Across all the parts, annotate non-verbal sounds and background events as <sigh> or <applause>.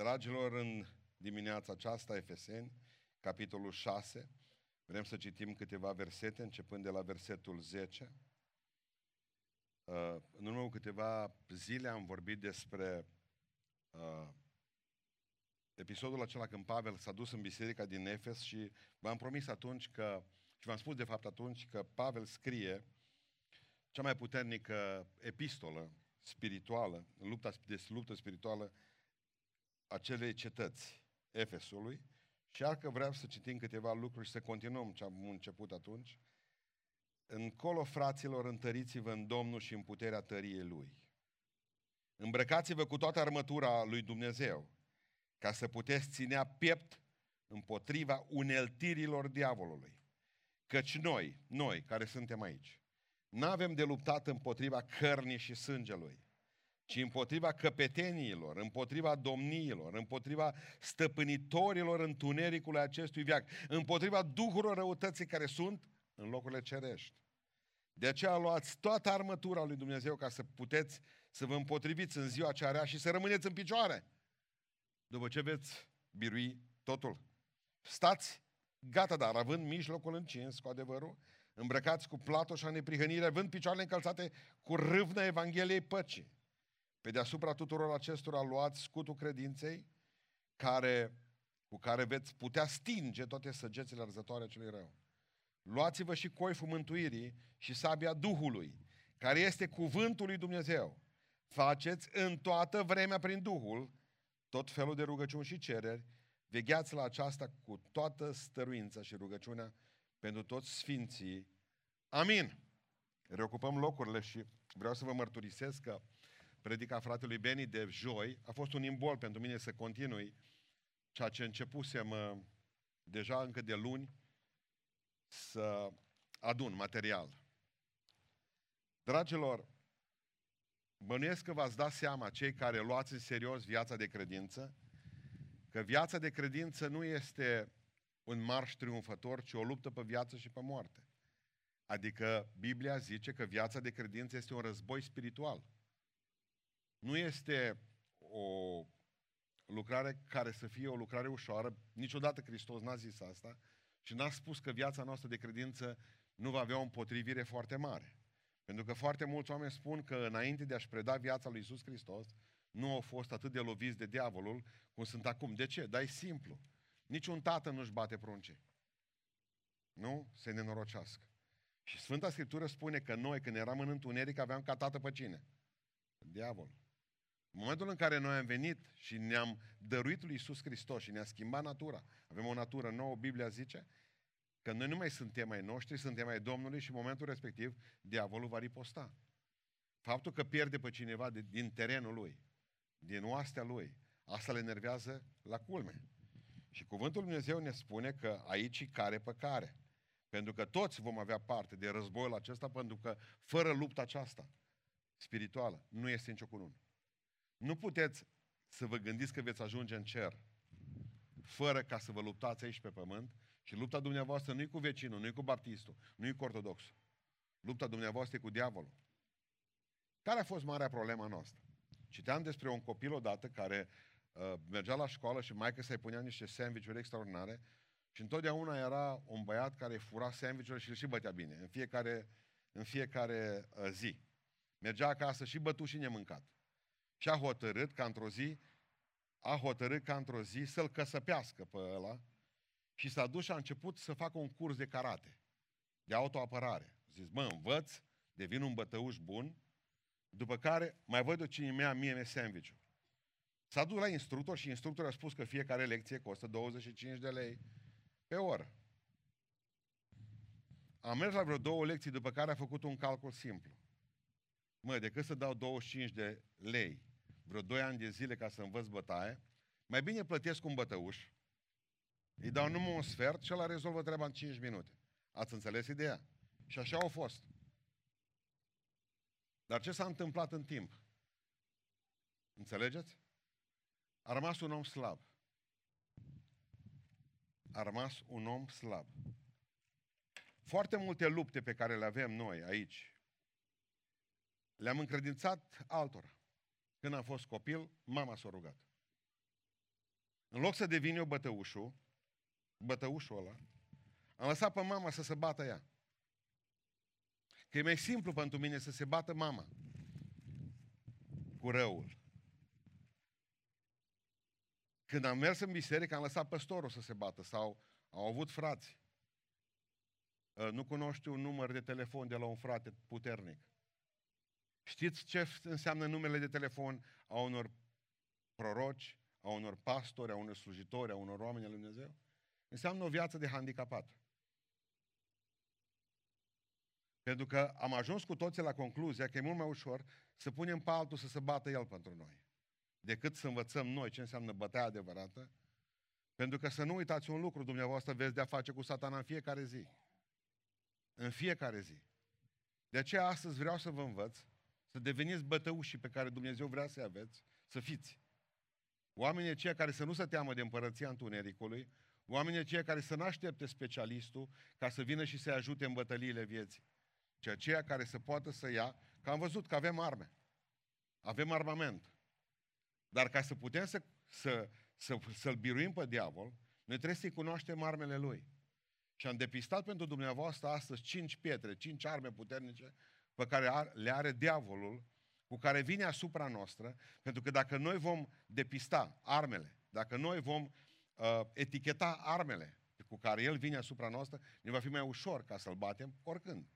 Dragilor, în dimineața aceasta, Efeseni, capitolul 6, vrem să citim câteva versete, începând de la versetul 10. Uh, în urmă câteva zile am vorbit despre uh, episodul acela când Pavel s-a dus în biserica din Efes și v-am promis atunci că, și v-am spus de fapt atunci că Pavel scrie cea mai puternică epistolă spirituală, în lupta, de luptă spirituală acelei cetăți, Efesului, și că vreau să citim câteva lucruri și să continuăm ce am început atunci. Încolo, fraților, întăriți-vă în Domnul și în puterea tăriei Lui. Îmbrăcați-vă cu toată armătura lui Dumnezeu, ca să puteți ținea piept împotriva uneltirilor diavolului. Căci noi, noi care suntem aici, nu avem de luptat împotriva cărnii și sângelui, ci împotriva căpeteniilor, împotriva domniilor, împotriva stăpânitorilor întunericului acestui viac, împotriva duhurilor răutății care sunt în locurile cerești. De aceea luați toată armătura lui Dumnezeu ca să puteți să vă împotriviți în ziua cea rea și să rămâneți în picioare. După ce veți birui totul. Stați gata, dar având mijlocul încins cu adevărul, îmbrăcați cu platoșa neprihănire, având picioarele încălțate cu râvnă Evangheliei păcii. Pe deasupra tuturor acestora luați scutul credinței, care, cu care veți putea stinge toate săgețile arzătoare celui rău. Luați-vă și coiful mântuirii și sabia Duhului, care este cuvântul lui Dumnezeu. Faceți în toată vremea prin Duhul tot felul de rugăciuni și cereri, vegheați la aceasta cu toată stăruința și rugăciunea pentru toți sfinții. Amin! Reocupăm locurile și vreau să vă mărturisesc că predica fratelui Beni de joi a fost un imbol pentru mine să continui ceea ce începusem uh, deja încă de luni să adun material. Dragilor, bănuiesc că v-ați dat seama, cei care luați în serios viața de credință, că viața de credință nu este un marș triumfător, ci o luptă pe viață și pe moarte. Adică Biblia zice că viața de credință este un război spiritual. Nu este o lucrare care să fie o lucrare ușoară. Niciodată Hristos n-a zis asta și n-a spus că viața noastră de credință nu va avea o împotrivire foarte mare. Pentru că foarte mulți oameni spun că înainte de a-și preda viața lui Isus Hristos, nu au fost atât de loviți de diavolul cum sunt acum. De ce? Dar e simplu. Niciun tată nu-și bate pruncii. Nu? Se nenorocească. Și Sfânta Scriptură spune că noi, când eram în întuneric, aveam ca tată pe cine? Diavol. În momentul în care noi am venit și ne-am dăruit lui Isus Hristos și ne-a schimbat natura, avem o natură nouă, Biblia zice, că noi nu mai suntem mai noștri, suntem mai Domnului și în momentul respectiv diavolul va riposta. Faptul că pierde pe cineva de, din terenul lui, din oastea lui, asta le enervează la culme. Și cuvântul Lui Dumnezeu ne spune că aici care pe care. Pentru că toți vom avea parte de războiul acesta, pentru că fără lupta aceasta spirituală nu este nicio cunună. Nu puteți să vă gândiți că veți ajunge în cer fără ca să vă luptați aici pe pământ și lupta dumneavoastră nu e cu vecinul, nu e cu baptistul, nu e cu ortodoxul. Lupta dumneavoastră e cu diavolul. Care a fost marea problema noastră? Citeam despre un copil odată care uh, mergea la școală și maica să-i punea niște sandvișuri extraordinare și întotdeauna era un băiat care fura sandvișuri și îl și bătea bine, în fiecare, în fiecare uh, zi. Mergea acasă și bătu și nemâncat. Și a hotărât ca într-o zi, a hotărât ca într-o zi să-l căsăpească pe ăla și s-a dus și a început să facă un curs de karate, de autoapărare. Zis, mă, învăț, devin un bătăuș bun, după care mai văd o cine mea mie mi sandwich S-a dus la instructor și instructorul a spus că fiecare lecție costă 25 de lei pe oră. Am mers la vreo două lecții, după care a făcut un calcul simplu. Mă, decât să dau 25 de lei vreo 2 ani de zile ca să învăț bătaie, mai bine plătesc un bătăuș, îi dau numai un sfert și ăla rezolvă treaba în 5 minute. Ați înțeles ideea? Și așa au fost. Dar ce s-a întâmplat în timp? Înțelegeți? A rămas un om slab. A rămas un om slab. Foarte multe lupte pe care le avem noi aici, le-am încredințat altora. Când am fost copil, mama s-a rugat. în loc să devin eu bătăușul, bătăușul ăla, am lăsat pe mama să se bată ea. Că e mai simplu pentru mine să se bată mama cu răul. Când am mers în biserică, am lăsat păstorul să se bată sau au avut frați. Ă, nu cunoști un număr de telefon de la un frate puternic. Știți ce înseamnă numele de telefon a unor proroci, a unor pastori, a unor slujitori, a unor oameni al Lui Dumnezeu? Înseamnă o viață de handicapat. Pentru că am ajuns cu toții la concluzia că e mult mai ușor să punem pe altul să se bată el pentru noi, decât să învățăm noi ce înseamnă bătaia adevărată. Pentru că să nu uitați un lucru, dumneavoastră veți de-a face cu satana în fiecare zi. În fiecare zi. De aceea astăzi vreau să vă învăț să deveniți bătăușii pe care Dumnezeu vrea să-i aveți, să fiți. Oamenii aceia care să nu se teamă de împărăția întunericului, oamenii aceia care să nu aștepte specialistul ca să vină și să-i ajute în bătăliile vieții, ci aceia care să poată să ia, că am văzut că avem arme, avem armament. Dar ca să putem să, să, să, să-l biruim pe diavol, noi trebuie să-i cunoaștem armele lui. Și am depistat pentru dumneavoastră astăzi cinci pietre, cinci arme puternice pe care le are diavolul, cu care vine asupra noastră, pentru că dacă noi vom depista armele, dacă noi vom uh, eticheta armele cu care el vine asupra noastră, ne va fi mai ușor ca să-l batem oricând.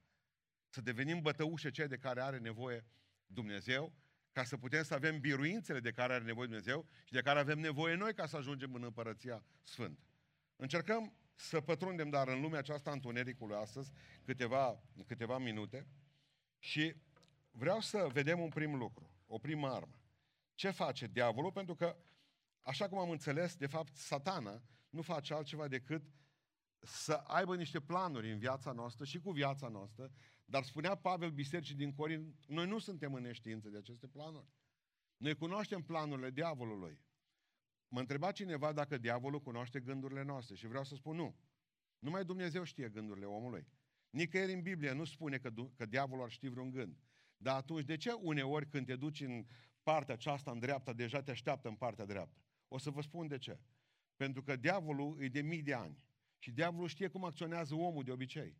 Să devenim bătăușe cei de care are nevoie Dumnezeu, ca să putem să avem biruințele de care are nevoie Dumnezeu și de care avem nevoie noi ca să ajungem în Împărăția Sfântă. Încercăm să pătrundem, dar în lumea aceasta întunericului astăzi, câteva, câteva minute și vreau să vedem un prim lucru, o primă armă. Ce face diavolul? Pentru că, așa cum am înțeles, de fapt, satana nu face altceva decât să aibă niște planuri în viața noastră și cu viața noastră, dar spunea Pavel Bisericii din Corin, noi nu suntem în neștiință de aceste planuri. Noi cunoaștem planurile diavolului. Mă întreba cineva dacă diavolul cunoaște gândurile noastre și vreau să spun nu. Numai Dumnezeu știe gândurile omului. Nicăieri în Biblie nu spune că, că diavolul ar ști vreun gând. Dar atunci, de ce uneori când te duci în partea aceasta în dreapta, deja te așteaptă în partea dreaptă? O să vă spun de ce. Pentru că diavolul e de mii de ani. Și diavolul știe cum acționează omul de obicei.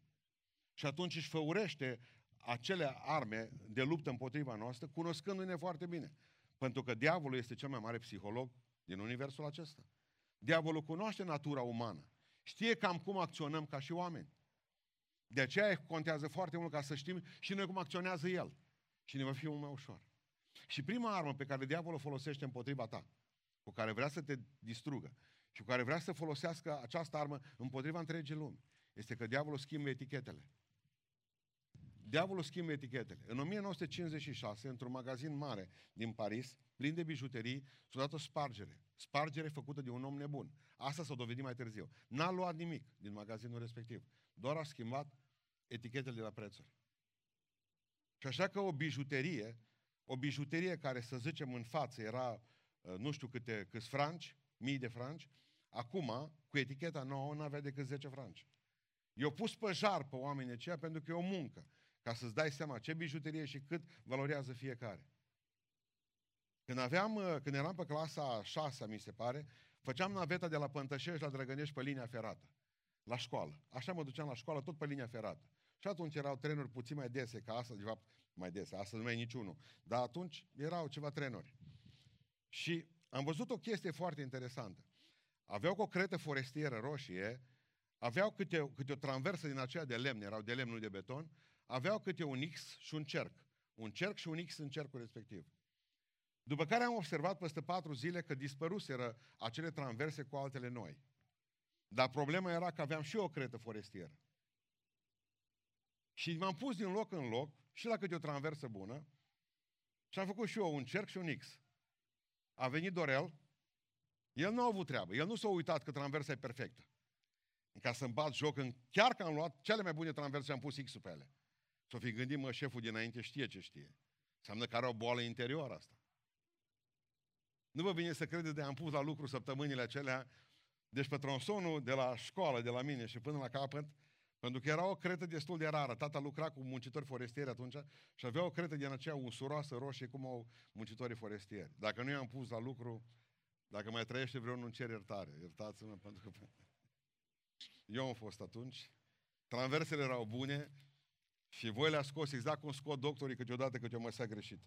Și atunci își făurește acele arme de luptă împotriva noastră, cunoscându-ne foarte bine. Pentru că diavolul este cel mai mare psiholog din universul acesta. Diavolul cunoaște natura umană. Știe cam cum acționăm ca și oameni. De aceea contează foarte mult ca să știm și noi cum acționează el. Și ne va fi mult mai ușor. Și prima armă pe care diavolul o folosește împotriva ta, cu care vrea să te distrugă și cu care vrea să folosească această armă împotriva întregii lumi, este că diavolul schimbă etichetele. Diavolul schimbă etichetele. În 1956, într-un magazin mare din Paris, plin de bijuterii, s-a dat o spargere. Spargere făcută de un om nebun. Asta s-a dovedit mai târziu. N-a luat nimic din magazinul respectiv. Doar a schimbat etichetele de la prețuri. Și așa că o bijuterie, o bijuterie care, să zicem, în față era uh, nu știu câte, câți franci, mii de franci, acum, cu eticheta nouă, nu avea decât 10 franci. Eu pus pe jar pe oamenii aceia pentru că e o muncă, ca să-ți dai seama ce bijuterie și cât valorează fiecare. Când, aveam, uh, când eram pe clasa 6, mi se pare, făceam naveta de la Pântășești la Drăgănești pe linia ferată, la școală. Așa mă duceam la școală, tot pe linia ferată. Și atunci erau trenuri puțin mai dese ca astăzi, de fapt, mai dese, astăzi nu mai e niciunul. Dar atunci erau ceva trenuri. Și am văzut o chestie foarte interesantă. Aveau o cretă forestieră roșie, aveau câte, câte o traversă din aceea de lemn, erau de lemn, nu de beton, aveau câte un X și un cerc. Un cerc și un X în cercul respectiv. După care am observat peste patru zile că dispăruseră acele traverse cu altele noi. Dar problema era că aveam și eu o cretă forestieră. Și m-am pus din loc în loc și la câte o traversă bună și am făcut și eu un cerc și un X. A venit Dorel, el nu a avut treabă, el nu s-a uitat că traversa e perfectă. Ca să-mi bat joc, în, chiar că am luat cele mai bune traverse și am pus X-ul pe ele. S-o fi gândit, mă, șeful dinainte știe ce știe. Înseamnă că are o boală interioară asta. Nu vă vine să credeți de am pus la lucru săptămânile acelea, deci pe tronsonul de la școală, de la mine și până la capăt, pentru că era o cretă destul de rară. Tata lucra cu muncitori forestieri atunci și avea o cretă din aceea usuroasă, roșie, cum au muncitorii forestieri. Dacă nu i-am pus la lucru, Dacă mai trăiește vreunul, cer iertare. Iertați-mă pentru că... <laughs> Eu am fost atunci. Transversele erau bune și voi le-a scos exact cum scot doctorii câteodată câte o măsea greșită.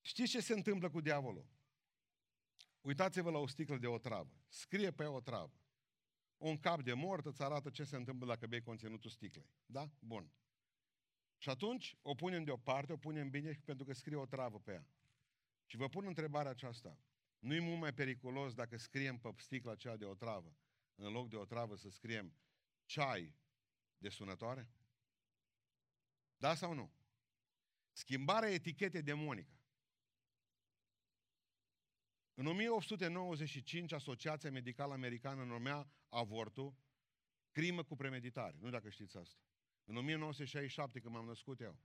Știți ce se întâmplă cu diavolul? Uitați-vă la o sticlă de otravă. Scrie pe ea otravă. Un cap de mort îți arată ce se întâmplă dacă bei conținutul sticlei. Da? Bun. Și atunci o punem deoparte, o punem bine pentru că scrie o travă pe ea. Și vă pun întrebarea aceasta. Nu e mult mai periculos dacă scriem pe sticla aceea de o travă, în loc de o travă să scriem ceai de sunătoare? Da sau nu? Schimbarea etichetei demonică. În 1895, Asociația Medicală Americană numea avortul crimă cu premeditare. Nu dacă știți asta. În 1967, când m-am născut eu,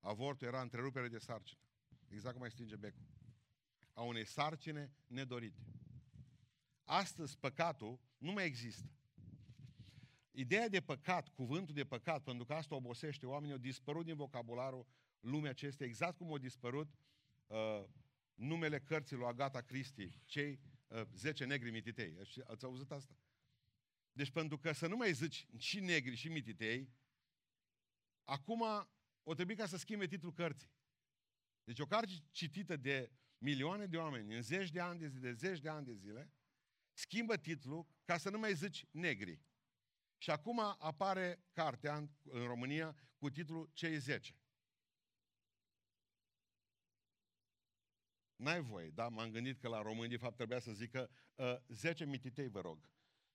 avortul era întrerupere de sarcină. Exact cum mai stinge becul. A unei sarcine nedorite. Astăzi păcatul nu mai există. Ideea de păcat, cuvântul de păcat, pentru că asta obosește oamenii, au dispărut din vocabularul lumea acestei, exact cum au dispărut uh, numele cărții lui Agata Christie, cei uh, 10 negri mititei. Ați auzit asta? Deci pentru că să nu mai zici și negri și mititei, acum o trebuie ca să schimbe titlul cărții. Deci o carte citită de milioane de oameni în zeci de ani de zile, de zeci de ani de zile, schimbă titlul ca să nu mai zici negri. Și acum apare cartea în, în România cu titlul Cei 10. N-ai voie, da? M-am gândit că la români, de fapt, trebuia să zică uh, 10 mititei, vă rog.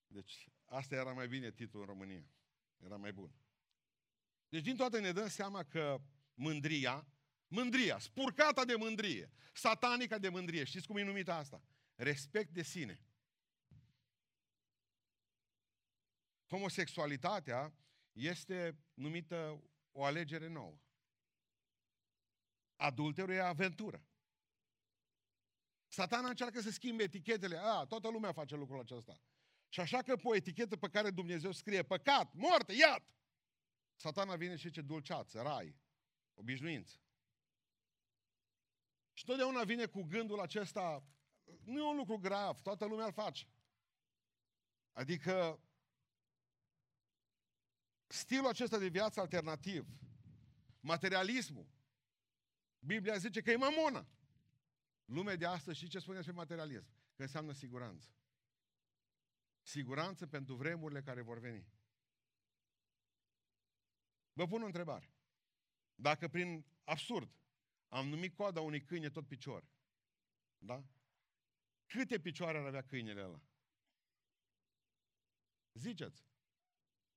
Deci, asta era mai bine titlul în România. Era mai bun. Deci, din toate ne dăm seama că mândria, mândria, spurcata de mândrie, satanica de mândrie, știți cum e numită asta? Respect de sine. Homosexualitatea este numită o alegere nouă. Adulterul e aventură. Satana încearcă să schimbe etichetele. A, toată lumea face lucrul acesta. Și așa că pe o etichetă pe care Dumnezeu scrie păcat, moarte, iad, satana vine și zice dulceață, rai, obișnuință. Și totdeauna vine cu gândul acesta, nu e un lucru grav, toată lumea îl face. Adică stilul acesta de viață alternativ, materialismul, Biblia zice că e mamona. Lumea de astăzi, și ce spune despre materialism? Că înseamnă siguranță. Siguranță pentru vremurile care vor veni. Vă pun o întrebare. Dacă prin absurd am numit coada unui câine tot picior, da? Câte picioare ar avea câinele ăla? Ziceți.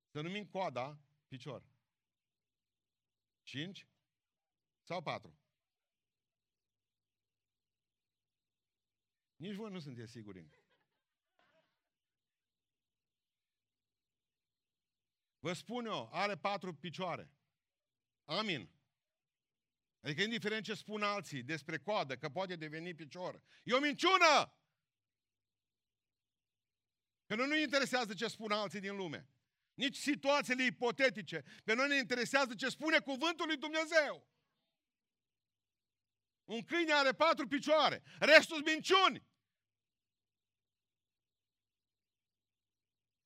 Să numim coada picior. Cinci? Sau patru? Nici voi nu sunteți siguri. Vă spun eu, are patru picioare. Amin. Adică indiferent ce spun alții despre coadă, că poate deveni picior, e o minciună! Că nu ne interesează ce spun alții din lume. Nici situațiile ipotetice. Pe noi ne interesează ce spune cuvântul lui Dumnezeu. Un câine are patru picioare, restul minciuni.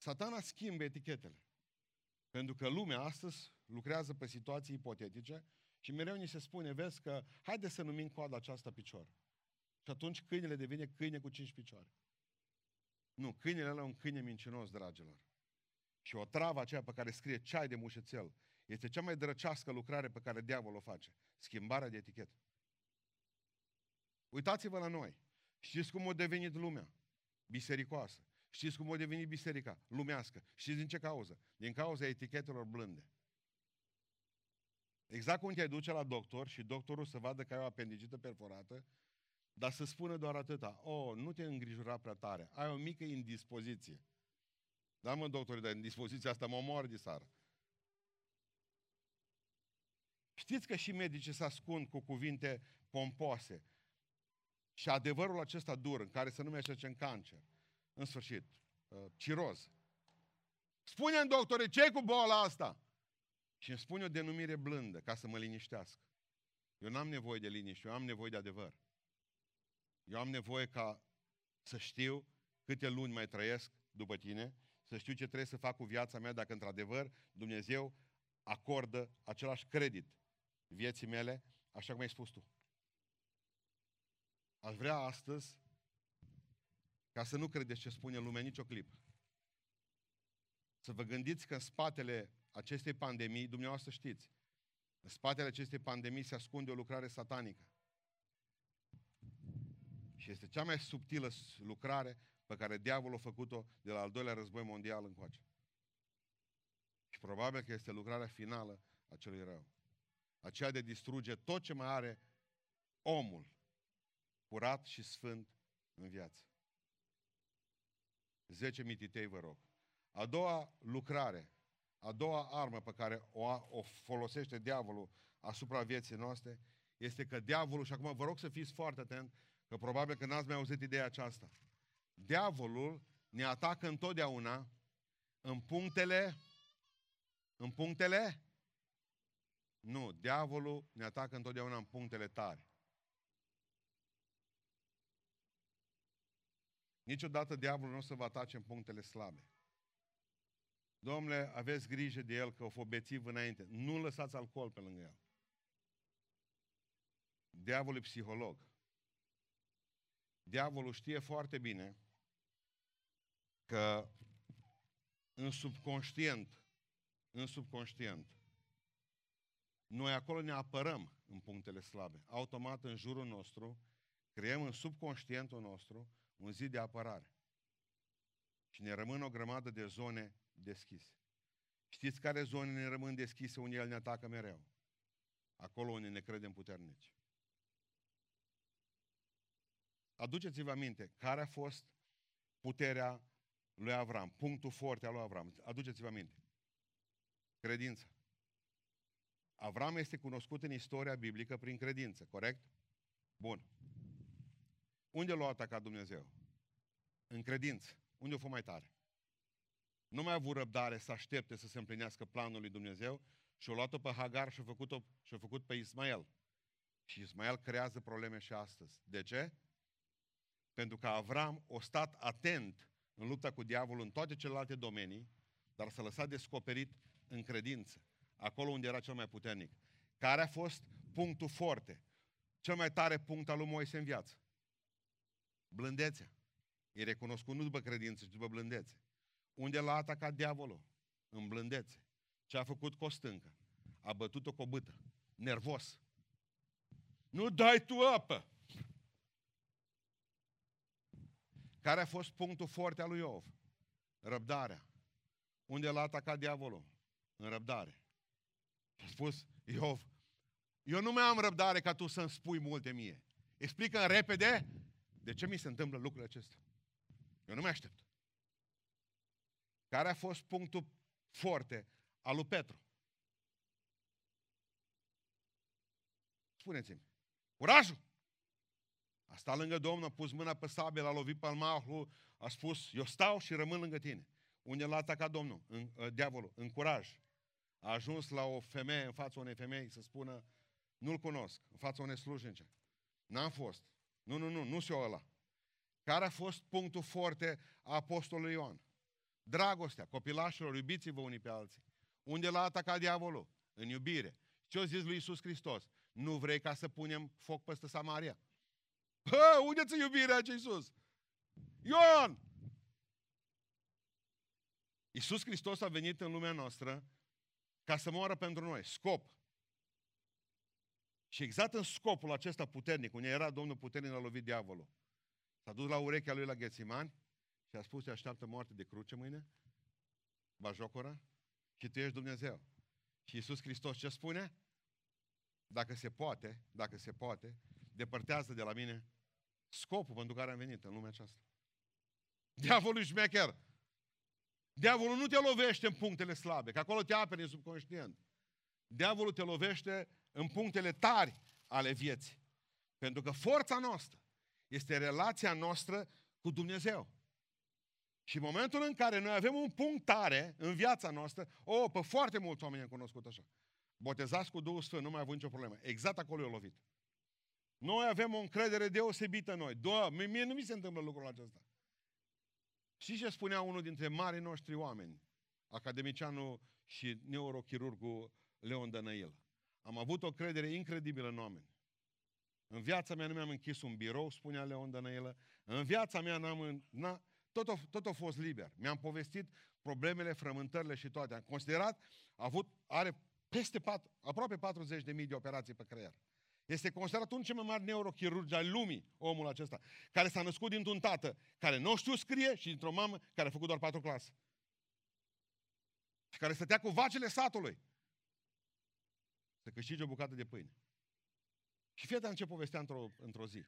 Satana schimbă etichetele. Pentru că lumea astăzi lucrează pe situații ipotetice și mereu ni se spune, vezi că haide să numim coada aceasta picior. Și atunci câinele devine câine cu cinci picioare. Nu, câinele ăla e un câine mincinos, dragilor. Și o travă aceea pe care scrie ceai de mușețel este cea mai drăcească lucrare pe care diavolul o face. Schimbarea de etichetă. Uitați-vă la noi. Știți cum a devenit lumea? Bisericoasă. Știți cum a devenit biserica? Lumească. Știți din ce cauză? Din cauza etichetelor blânde. Exact cum te duce la doctor și doctorul să vadă că ai o apendicită perforată, dar să spună doar atâta. Oh, nu te îngrijora prea tare. Ai o mică indispoziție. Da, mă, doctor, dar indispoziția asta mă omoară de sară. Știți că și medicii se ascund cu cuvinte pompoase. Și adevărul acesta dur, în care să nu merge în cancer, în sfârșit, uh, ciroz. Spune-mi, doctore, ce cu boala asta? Și îmi spune o denumire blândă, ca să mă liniștească. Eu n-am nevoie de liniște, eu am nevoie de adevăr. Eu am nevoie ca să știu câte luni mai trăiesc după tine, să știu ce trebuie să fac cu viața mea dacă într-adevăr Dumnezeu acordă același credit vieții mele, așa cum ai spus tu. Aș vrea astăzi ca să nu credeți ce spune lumea nicio clipă. Să vă gândiți că în spatele acestei pandemii, dumneavoastră știți, în spatele acestei pandemii se ascunde o lucrare satanică. Și este cea mai subtilă lucrare pe care diavolul a făcut-o de la al doilea război mondial încoace. Și probabil că este lucrarea finală a celui rău. Aceea de distruge tot ce mai are omul curat și sfânt în viață. Zece mititei, vă rog. A doua lucrare, a doua armă pe care o, o folosește diavolul asupra vieții noastre, este că diavolul, și acum vă rog să fiți foarte atent, că probabil că n-ați mai auzit ideea aceasta. Diavolul ne atacă întotdeauna în punctele, în punctele, nu, diavolul ne atacă întotdeauna în punctele tare. Niciodată diavolul nu o să vă atace în punctele slabe. Domnule, aveți grijă de el că o fobețiv înainte. Nu lăsați alcool pe lângă el. Diavolul e psiholog. Diavolul știe foarte bine că în subconștient, în subconștient, noi acolo ne apărăm în punctele slabe. Automat în jurul nostru, creăm în subconștientul nostru un zid de apărare. Și ne rămân o grămadă de zone deschise. Știți care zone ne rămân deschise unde El ne atacă mereu? Acolo unde ne credem puternici. Aduceți-vă aminte, care a fost puterea lui Avram, punctul forte al lui Avram. Aduceți-vă aminte. Credința. Avram este cunoscut în istoria biblică prin credință, corect? Bun. Unde l-a atacat Dumnezeu? În credință. Unde o fost mai tare? Nu mai a avut răbdare să aștepte să se împlinească planul lui Dumnezeu și a luat-o pe Hagar și a făcut-o și a făcut pe Ismael. Și Ismael creează probleme și astăzi. De ce? Pentru că Avram a stat atent în lupta cu diavolul în toate celelalte domenii, dar s-a lăsat descoperit în credință, acolo unde era cel mai puternic. Care a fost punctul forte, cel mai tare punct al lui Moise în viață? Blândețea. E recunoscut nu după credință, ci după blândețe. Unde l-a atacat diavolul? În blândețe. Ce a făcut cu o stâncă? A bătut-o cu o bâtă. Nervos. Nu dai tu apă! Care a fost punctul forte al lui Iov? Răbdarea. Unde l-a atacat diavolul? În răbdare. A spus Iov, eu nu mai am răbdare ca tu să-mi spui multe mie. Explică repede de ce mi se întâmplă lucrurile acestea. Eu nu mai aștept. Care a fost punctul forte al lui Petru? Spuneți-mi. Curajul! A stat lângă Domnul, a pus mâna pe sabie, l-a lovit pe almahul, a spus, eu stau și rămân lângă tine. Unde l-a atacat Domnul? În, uh, diavolul, în curaj. A ajuns la o femeie, în fața unei femei, să spună, nu-l cunosc, în fața unei slujnice. N-am fost. Nu, nu, nu, nu se ăla. Care a fost punctul forte a apostolului Ioan? Dragostea, copilașilor, iubiți-vă unii pe alții. Unde l-a atacat diavolul? În iubire. Ce a zis lui Isus Hristos? Nu vrei ca să punem foc peste Samaria? Hă, unde ți iubirea ce Iisus? Ioan! Iisus Hristos a venit în lumea noastră ca să moară pentru noi. Scop. Și exact în scopul acesta puternic, unde era Domnul puternic, a lovit diavolul. S-a dus la urechea lui la Ghețimani și a spus, te așteaptă moarte de cruce mâine? Bajocora? Și tu ești Dumnezeu. Și Iisus Hristos ce spune? Dacă se poate, dacă se poate, depărtează de la mine scopul pentru care am venit în lumea aceasta. Diavolul e șmecher. Diavolul nu te lovește în punctele slabe, că acolo te apere în subconștient. Diavolul te lovește în punctele tari ale vieții. Pentru că forța noastră este relația noastră cu Dumnezeu. Și în momentul în care noi avem un punct tare în viața noastră, o, oh, pe foarte mulți oameni am cunoscut așa. Botezați cu Duhul Sfânt, nu mai avut nicio problemă. Exact acolo e lovit. Noi avem o încredere deosebită noi. Doamne, mie nu mi se întâmplă lucrul acesta. Și ce spunea unul dintre marii noștri oameni, academicianul și neurochirurgul Leon Dănăil. Am avut o credere incredibilă în oameni. În viața mea nu mi-am închis un birou, spunea Leon Dănăilă. În viața mea n-am, n-a, tot, a, tot a fost liber. Mi-am povestit problemele, frământările și toate. Am considerat, a avut, are peste 4, aproape 40.000 de operații pe creier. Este considerat unul cel mai mari neurochirurgi al lumii, omul acesta, care s-a născut dintr-un tată care nu știu scrie și dintr-o mamă care a făcut doar patru clase. Și care stătea cu vacile satului să câștige o bucată de pâine. Și fii ce povestea într-o, într-o zi.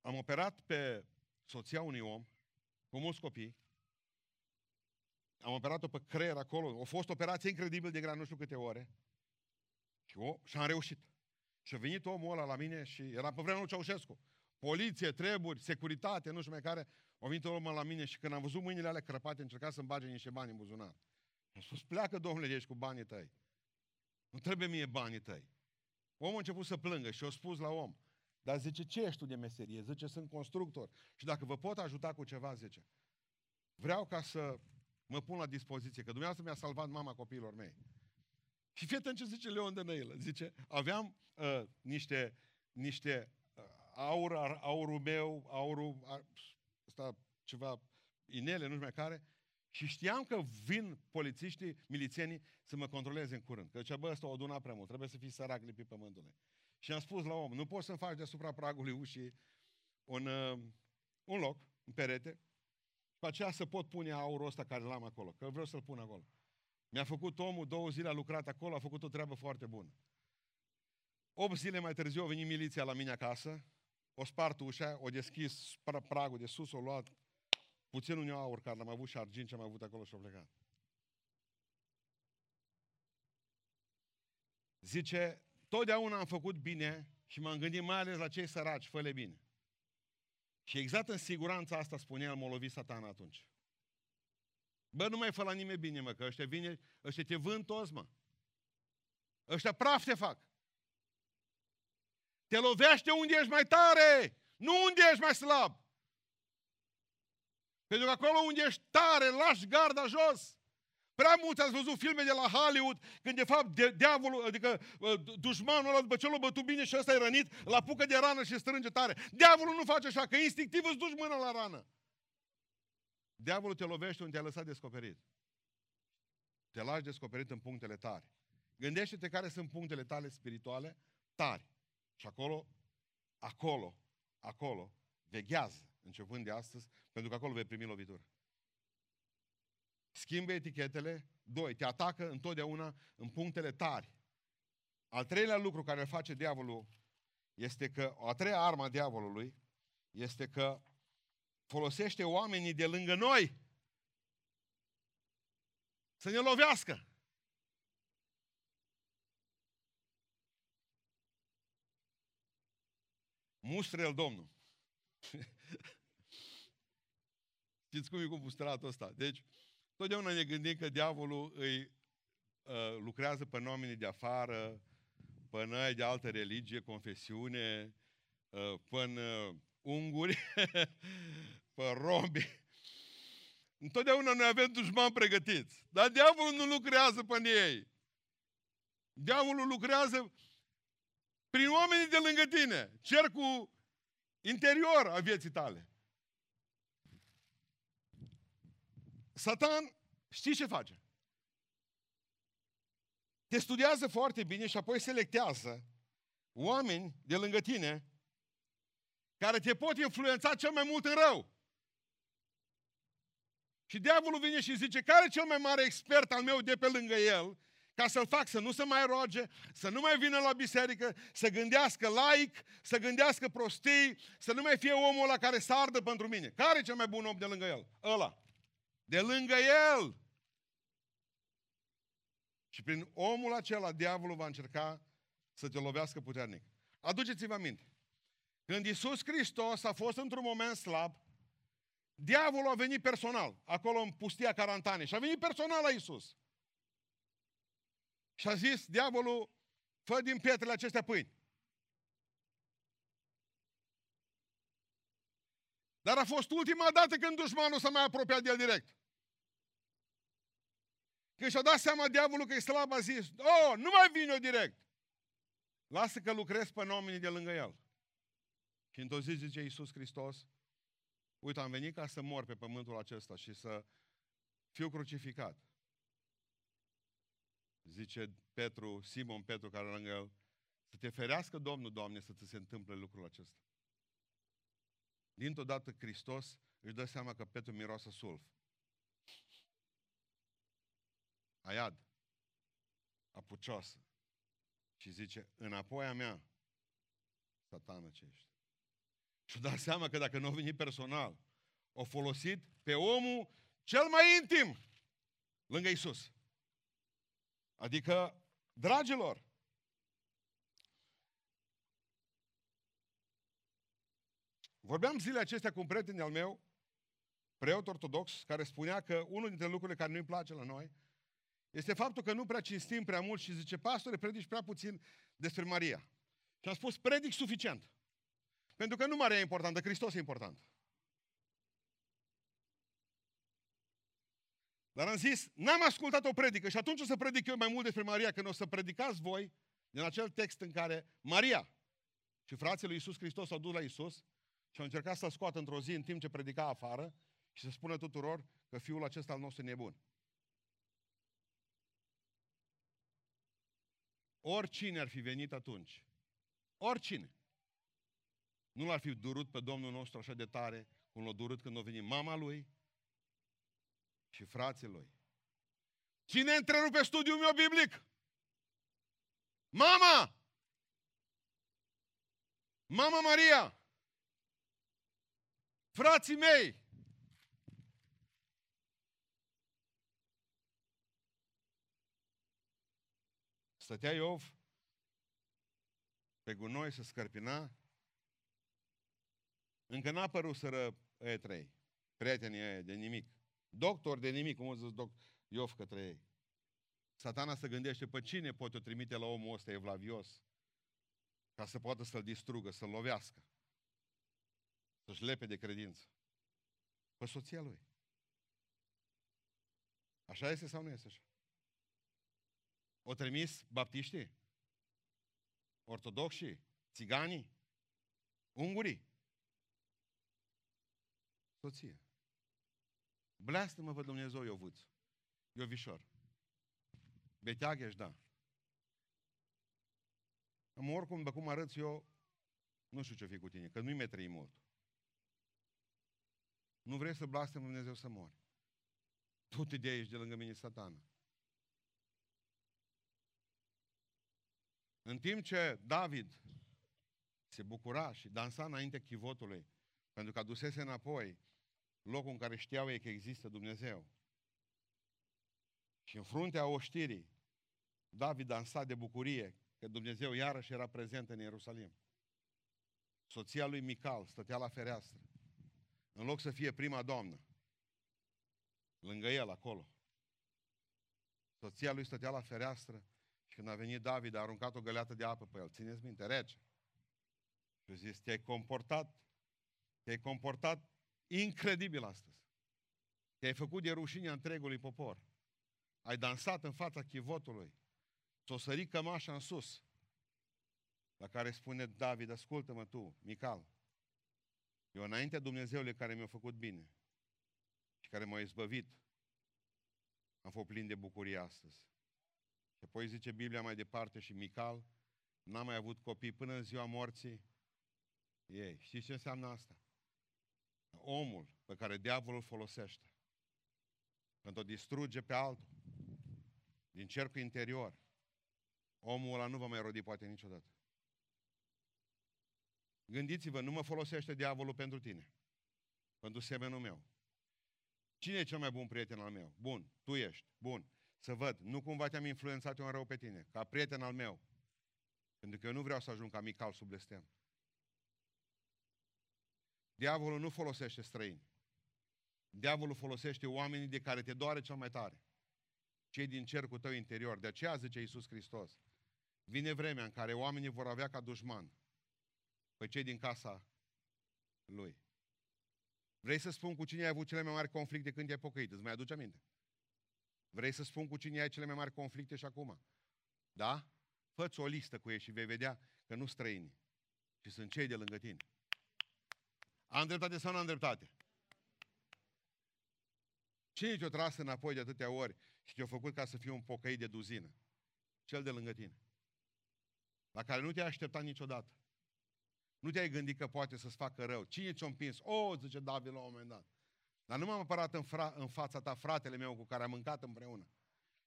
Am operat pe soția unui om, cu mulți copii, am operat-o pe creier acolo, a fost o operație incredibil de grea, nu știu câte ore, și, o, și am reușit. Și a venit omul ăla la mine și era pe vremea lui Ceaușescu. Poliție, treburi, securitate, nu știu mai care. A venit omul la mine și când am văzut mâinile alea crăpate, încerca să-mi bage niște bani în buzunar. Am spus, pleacă, domnule, de aici cu banii tăi. Nu trebuie mie banii tăi. Omul a început să plângă și a spus la om, dar zice, ce ești tu de meserie? Zice, sunt constructor. Și dacă vă pot ajuta cu ceva, zice, vreau ca să mă pun la dispoziție, că dumneavoastră mi-a salvat mama copiilor mei. Și fii ce zice Leon de Năilă. Zice, aveam uh, niște, niște uh, aur, aurul meu, aurul, ăsta, ceva inele, nu știu mai care, și știam că vin polițiștii, milițienii, să mă controleze în curând. Că zicea, bă, ăsta o aduna prea mult, trebuie să fii sărac lipit pământului. Și am spus la om, nu poți să-mi faci deasupra pragului ușii un, uh, un loc, un perete, și pe aceea să pot pune aurul ăsta care l-am acolo, că vreau să-l pun acolo. Mi-a făcut omul, două zile a lucrat acolo, a făcut o treabă foarte bună. 8 zile mai târziu a venit miliția la mine acasă, o spart ușa, o deschis pragul de sus, o luat puțin un aur care l-am avut și șargint ce am avut acolo și a plecat. Zice, totdeauna am făcut bine și m-am gândit mai ales la cei săraci, fă bine. Și exact în siguranța asta spunea el, m-a lovit satan atunci. Bă, nu mai fă la nimeni bine, mă, că ăștia vine, ăștia te vând toți, mă. Ăștia praf te fac. Te lovește unde ești mai tare, nu unde ești mai slab. Pentru că acolo unde ești tare, lași garda jos. Prea mulți ați văzut filme de la Hollywood, când de fapt de, diavolul, adică dușmanul ăla, după ce l-a bătut bine și ăsta e rănit, la pucă de rană și strânge tare. Diavolul nu face așa, că instinctiv îți duci mâna la rană. Diavolul te lovește unde te-a lăsat descoperit. Te lași descoperit în punctele tare. Gândește-te care sunt punctele tale spirituale tari. Și acolo, acolo, acolo, veghează, începând de astăzi, pentru că acolo vei primi lovitură. Schimbă etichetele. Doi, te atacă întotdeauna în punctele tari. Al treilea lucru care îl face diavolul este că, o a treia arma diavolului este că folosește oamenii de lângă noi să ne lovească. Mustră-l Domnul. <laughs> Știți cum e cu mustratul ăsta? Deci, totdeauna ne gândim că diavolul îi uh, lucrează pe oamenii de afară, pe noi de altă religie, confesiune, uh, pe uh, unguri, <laughs> pe robi. Întotdeauna noi avem dușmani pregătiți. Dar diavolul nu lucrează pe ei. Diavolul lucrează prin oamenii de lângă tine. Cercul interior a vieții tale. Satan știi ce face? Te studiază foarte bine și apoi selectează oameni de lângă tine care te pot influența cel mai mult în rău. Și diavolul vine și zice, care e cel mai mare expert al meu de pe lângă el, ca să-l fac să nu se mai roage, să nu mai vină la biserică, să gândească laic, să gândească prostii, să nu mai fie omul ăla care să ardă pentru mine. Care e cel mai bun om de lângă el? Ăla. De lângă el. Și prin omul acela, diavolul va încerca să te lovească puternic. Aduceți-vă aminte. Când Iisus Hristos a fost într-un moment slab, diavolul a venit personal, acolo în pustia Carantane, și a venit personal la Iisus. Și a zis, diavolul, fă din pietrele acestea pâini. Dar a fost ultima dată când dușmanul s-a mai apropiat de el direct. Când și-a dat seama diavolul că e slab, a zis, oh, nu mai vin eu direct. Lasă că lucrez pe oamenii de lângă el. Și într-o zi zice Iisus Hristos, uite, am venit ca să mor pe pământul acesta și să fiu crucificat. Zice Petru, Simon Petru care lângă el, să te ferească Domnul, Doamne, să ți se întâmple lucrul acesta. Dintr-o dată Hristos își dă seama că Petru miroase sulf. Aiad, apucioasă. Și zice, înapoi a mea, satană ce ești. Și da seama că dacă nu a venit personal, a folosit pe omul cel mai intim lângă Isus. Adică, dragilor, vorbeam zilele acestea cu un prieten al meu, preot ortodox, care spunea că unul dintre lucrurile care nu-i place la noi este faptul că nu prea cinstim prea mult și zice, pastore, predici prea puțin despre Maria. Și am spus, predic suficient. Pentru că nu Maria e importantă, Hristos e important. Dar am zis, n-am ascultat o predică și atunci o să predic eu mai mult despre Maria, când o să predicați voi din acel text în care Maria și frații lui Iisus Hristos s-au dus la Iisus și au încercat să-l scoată într-o zi în timp ce predica afară și să spună tuturor că fiul acesta al nostru e nebun. Oricine ar fi venit atunci, oricine, nu l-ar fi durut pe Domnul nostru așa de tare cum l-a durut când a venit mama lui și frații lui. Cine întrerupe studiul meu biblic? Mama! Mama Maria! Frații mei! Stătea Iov pe gunoi să scărpina. Încă n-a părut să e trei. Prietenii ăia de nimic. Doctor de nimic, cum a zis doc Iov către ei. Satana se gândește pe cine poate o trimite la omul ăsta evlavios ca să poată să-l distrugă, să-l lovească, să-și lepe de credință. Pe soția lui. Așa este sau nu este așa? O trimis baptiștii? Ortodoxii? Țiganii? Ungurii? Soție. Bleastă-mă pe Dumnezeu, Iovuț. Iovișor. Beteag ești, da. Am oricum, după cum arăți eu, nu știu ce fi cu tine, că nu-i mai trăi mult. Nu vrei să blastem Dumnezeu să mori. Tu te de aici de lângă mine, satana. În timp ce David se bucura și dansa înainte chivotului, pentru că adusese înapoi locul în care știau ei că există Dumnezeu. Și în fruntea oștirii, David dansa de bucurie că Dumnezeu iarăși era prezent în Ierusalim. Soția lui Mical stătea la fereastră. În loc să fie prima doamnă, lângă el, acolo. Soția lui stătea la fereastră și când a venit David, a aruncat o găleată de apă pe el. Țineți minte, rece. Și a zis, te-ai comportat, te-ai comportat incredibil astăzi. Te-ai făcut de rușinea întregului popor. Ai dansat în fața chivotului. Ți-o sărit cămașa în sus. La care spune David, ascultă-mă tu, Mical. Eu înainte Dumnezeule care mi-a făcut bine și care m-a izbăvit, am fost plin de bucurie astăzi. Și apoi zice Biblia mai departe și Mical n-a mai avut copii până în ziua morții ei. Știți ce înseamnă asta? Omul pe care diavolul folosește când o distruge pe altul din cercul interior, omul ăla nu va mai rodi poate niciodată. Gândiți-vă, nu mă folosește diavolul pentru tine, pentru semenul meu. Cine e cel mai bun prieten al meu? Bun, tu ești, bun să văd, nu cumva te-am influențat eu în rău pe tine, ca prieten al meu. Pentru că eu nu vreau să ajung ca Mical sub blestem. Diavolul nu folosește străini. Diavolul folosește oamenii de care te doare cel mai tare. Cei din cercul tău interior. De aceea zice Iisus Hristos. Vine vremea în care oamenii vor avea ca dușman pe cei din casa lui. Vrei să spun cu cine ai avut cele mai mari conflicte când te-ai pocăit? Îți mai aduce aminte? Vrei să spun cu cine ai cele mai mari conflicte și acum? Da? Fă-ți o listă cu ei și vei vedea că nu străini, ci sunt cei de lângă tine. Am dreptate sau nu am dreptate? Cine te-a tras înapoi de atâtea ori și te-a făcut ca să fii un pocăit de duzină? Cel de lângă tine. La care nu te-ai așteptat niciodată. Nu te-ai gândit că poate să-ți facă rău. Cine ți-a împins? O, oh, zice David la un moment dat. Dar nu m-am apărat în, fra- în fața ta fratele meu cu care am mâncat împreună.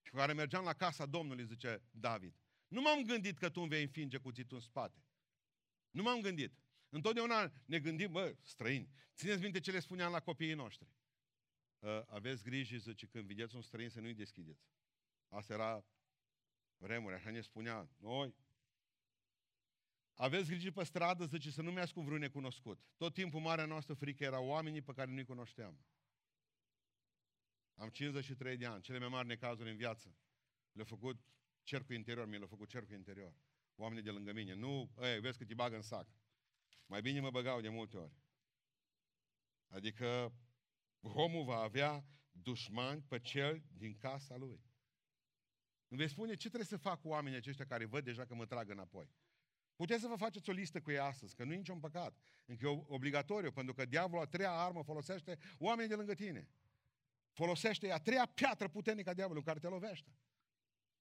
Și cu care mergeam la casa Domnului, zice David. Nu m-am gândit că tu îmi vei înfinge cuțitul în spate. Nu m-am gândit. Întotdeauna ne gândim, bă, străini. Țineți minte ce le spuneam la copiii noștri. Uh, aveți grijă, zice, când vedeți un străin să nu-i deschideți. Asta era vremuri, așa ne spunea. Noi, aveți grijă pe stradă, zice, să nu mi cu vreun necunoscut. Tot timpul marea noastră frică era oamenii pe care nu-i cunoșteam. Am 53 de ani, cele mai mari necazuri în viață. Le-a făcut cercul interior, mi l-a făcut cercul interior. Oamenii de lângă mine. Nu, ei, vezi că te bagă în sac. Mai bine mă băgau de multe ori. Adică omul va avea dușmani pe cel din casa lui. Îmi vei spune ce trebuie să fac cu oamenii aceștia care văd deja că mă trag înapoi. Puteți să vă faceți o listă cu ei astăzi, că nu e niciun păcat. Încă e obligatoriu, pentru că diavolul a treia armă folosește oamenii de lângă tine. Folosește a treia piatră puternică a diavolului care te lovește.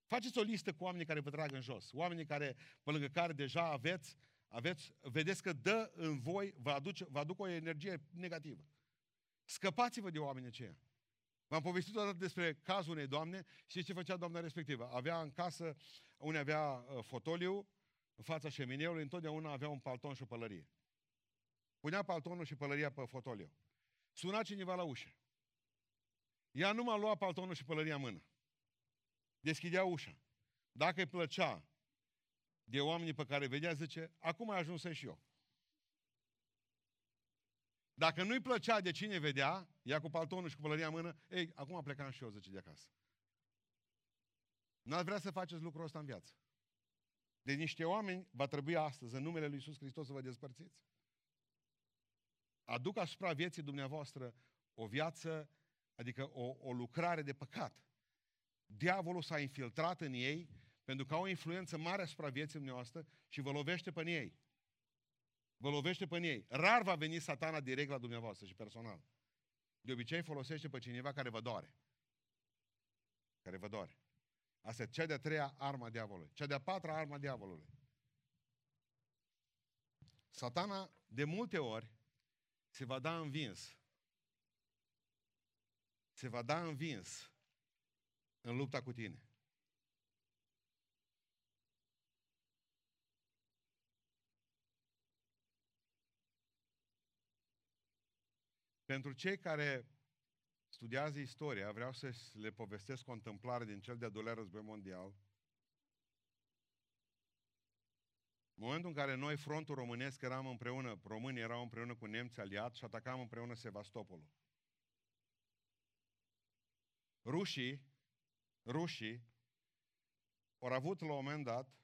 Faceți o listă cu oamenii care vă trag în jos. Oamenii care, pe lângă care deja aveți, aveți vedeți că dă în voi, vă, aduce, vă aduc o energie negativă. Scăpați-vă de oamenii aceia. V-am povestit odată despre cazul unei doamne și ce făcea doamna respectivă. Avea în casă, unde avea uh, fotoliu, în fața șemineului, întotdeauna avea un palton și o pălărie. Punea paltonul și pălăria pe fotoliu. Suna cineva la ușă. Ea nu m-a luat paltonul și pălăria în mână. Deschidea ușa. Dacă îi plăcea de oamenii pe care vedea, zice, acum ai ajuns și eu. Dacă nu-i plăcea de cine vedea, ea cu paltonul și cu pălăria în mână, ei, acum plecam și eu, zice, de acasă. N-ați vrea să faceți lucrul ăsta în viață. De niște oameni va trebui astăzi, în numele Lui Iisus Hristos, să vă despărțiți. Aduc asupra vieții dumneavoastră o viață, adică o, o lucrare de păcat. Diavolul s-a infiltrat în ei pentru că au o influență mare asupra vieții dumneavoastră și vă lovește pe ei. Vă lovește pe ei. Rar va veni satana direct la dumneavoastră și personal. De obicei folosește pe cineva care vă doare. Care vă doare. Asta e cea de-a treia arma diavolului. Cea de-a patra arma diavolului. Satana, de multe ori, se va da învins. Se va da învins în lupta cu tine. Pentru cei care studiază istoria, vreau să le povestesc o întâmplare din cel de-al doilea război mondial. În momentul în care noi, frontul românesc, eram împreună, românii erau împreună cu nemții aliați și atacam împreună Sevastopolul. Rușii, rușii, au avut la un moment dat